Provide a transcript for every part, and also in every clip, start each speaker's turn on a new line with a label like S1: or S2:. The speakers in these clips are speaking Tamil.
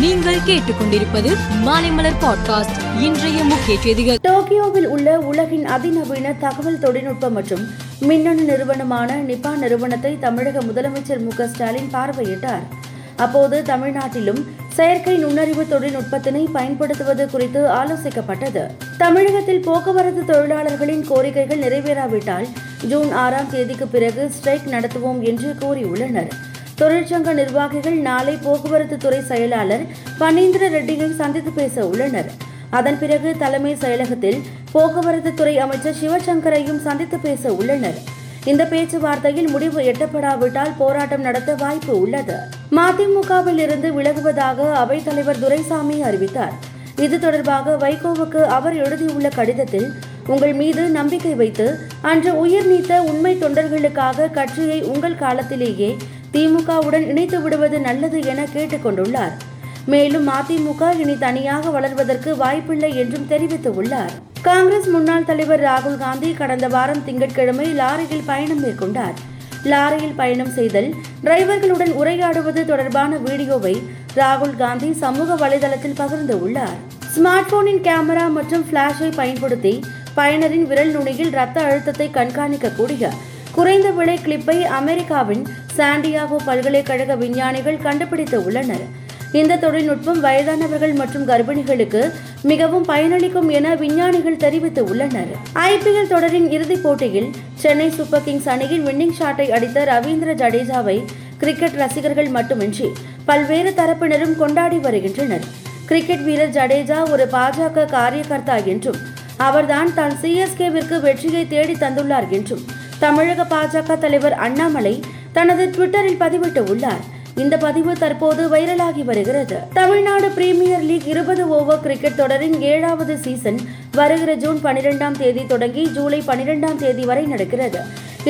S1: நீங்கள் கேட்டுக்கொண்டிருப்பது மாலைமலர் பாட்காஸ்ட். இன்றைய முக்கிய செய்திகள்.
S2: டோக்கியோவில் உள்ள உலகின் அதிநவீன தகவல் தொழில்நுட்ப மற்றும் மின்னணு நிறுவனமான நிபா நிறுவனத்தை தமிழக முதலமைச்சர் மு ஸ்டாலின் பார்வையிட்டார். அப்போது தமிழ்நாட்டிலும் செயற்கை நுண்ணறிவு தொழில்நுட்பத்தினை பயன்படுத்துவது குறித்து ஆலோசிக்கப்பட்டது. தமிழகத்தில் போக்குவரத்து தொழிலாளர்களின் கோரிக்கைகள் நிறைவேறாவிட்டால் ஜூன் ஆறாம் தேதிக்கு பிறகு ஸ்ட்ரைக் நடத்துவோம் என்று கூறியுள்ளனர். தொழிற்சங்க நிர்வாகிகள் நாளை போக்குவரத்து துறை செயலாளர் பனீந்திர ரெட்டியை சந்தித்து பேச உள்ளனர். அதன் பிறகு தலைமை செயலகத்தில் போக்குவரத்து துறை அமைச்சர் சிவசங்கரையும் சந்தித்து பேச உள்ளனர். இந்த பேச்சுவார்த்தையில் முடிவு எட்டப்படாவிட்டால் போராட்டம் நடத்த வாய்ப்பு உள்ளது. மதிமுகவில் இருந்து விலகுவதாக அவைத்தலைவர் துரைசாமி அறிவித்தார். இது தொடர்பாக வைகோவுக்கு அவர் எழுதியுள்ள கடிதத்தில் உங்கள் மீது நம்பிக்கை வைத்து அன்று உயிர் நீத்த உண்மை தொண்டர்களுக்காக கட்சியை உங்கள் காலத்திலேயே திமுகவுடன் இணைத்து விடுவது நல்லது என கேட்டுக்கொண்டுள்ளார். மேலும் அதிமுக இனி தனியாக வளர்வதற்கு வாய்ப்பில்லை என்றும் தெரிவித்துள்ளார். காங்கிரஸ் முன்னாள் தலைவர் ராகுல் காந்தி கடந்த வாரம் திங்கட்கிழமை லாரியில் பயணம் மேற்கொண்டார். லாரியில் பயணம் செய்தல் டிரைவர்களுடன் உரையாடுவது தொடர்பான வீடியோவை ராகுல் காந்தி சமூக வலைதளத்தில் பகிர்ந்து உள்ளார். ஸ்மார்ட் போனின் கேமரா மற்றும் பிளாஷை பயன்படுத்தி பயனரின் விரல் நுனியில் ரத்த அழுத்தத்தை கண்காணிக்கக்கூடிய குறைந்த விலை கிளிப்பை அமெரிக்காவின் சாண்டியாகோ பல்கலைக்கழக விஞ்ஞானிகள் கண்டுபிடித்து உள்ளனர். இந்த தொழில்நுட்பம் வயதானவர்கள் மற்றும் கர்ப்பிணிகளுக்கு மிகவும் பயனளிக்கும் என விஞ்ஞானிகள் தெரிவித்து உள்ளனர். ஐபிஎல் தொடரின் இறுதிப் போட்டியில் சென்னை சூப்பர் கிங்ஸ் அணியின் வின்னிங் ஷாட்டை அடித்த ரவீந்திர ஜடேஜாவை கிரிக்கெட் ரசிகர்கள் மட்டுமின்றி பல்வேறு தரப்பினரும் கொண்டாடி வருகின்றனர். கிரிக்கெட் வீரர் ஜடேஜா ஒரு பாஜக காரியகர்த்தா என்றும் அவர்தான் தான் சிஎஸ்கேவிற்கு வெற்றியை தேடி தந்துள்ளார் என்றும் தமிழக பாஜக தலைவர் அண்ணாமலை தனது ட்விட்டரில் பதிவிட்டு உள்ளார் இந்த பதிவு தற்போது வைரலாகி வருகிறது. தமிழ்நாடு பிரீமியர் லீக் இருபது ஓவர் கிரிக்கெட் தொடரின் ஏழாவது சீசன் வருகிற ஜூன் பனிரெண்டாம் தேதி தொடங்கி ஜூலை பனிரெண்டாம் தேதி வரை நடக்கிறது.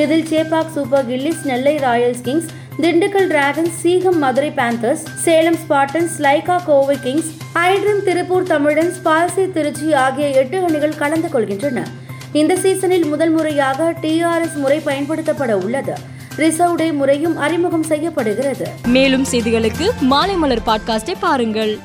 S2: இதில் Chepauk Super Ghillies Nellai Royals Kings Dindigul Dragons Siechem Madurai Panthers Salem Spartans Lyca Kovai Kings iDream Tiruppur Tamizhans Ballsy Trichy ஆகிய எட்டு அணிகள் கலந்து கொள்கின்றன. இந்த சீசனில் முதல் முறையாக டிஆர்எஸ் முறை பயன்படுத்தப்பட உள்ளது. ரிசர்வ் டே முறையும் அறிமுகம் செய்யப்படுகிறது.
S1: மேலும் செய்திகளுக்கு மாலை மலர் பாட்காஸ்டை பாருங்கள்.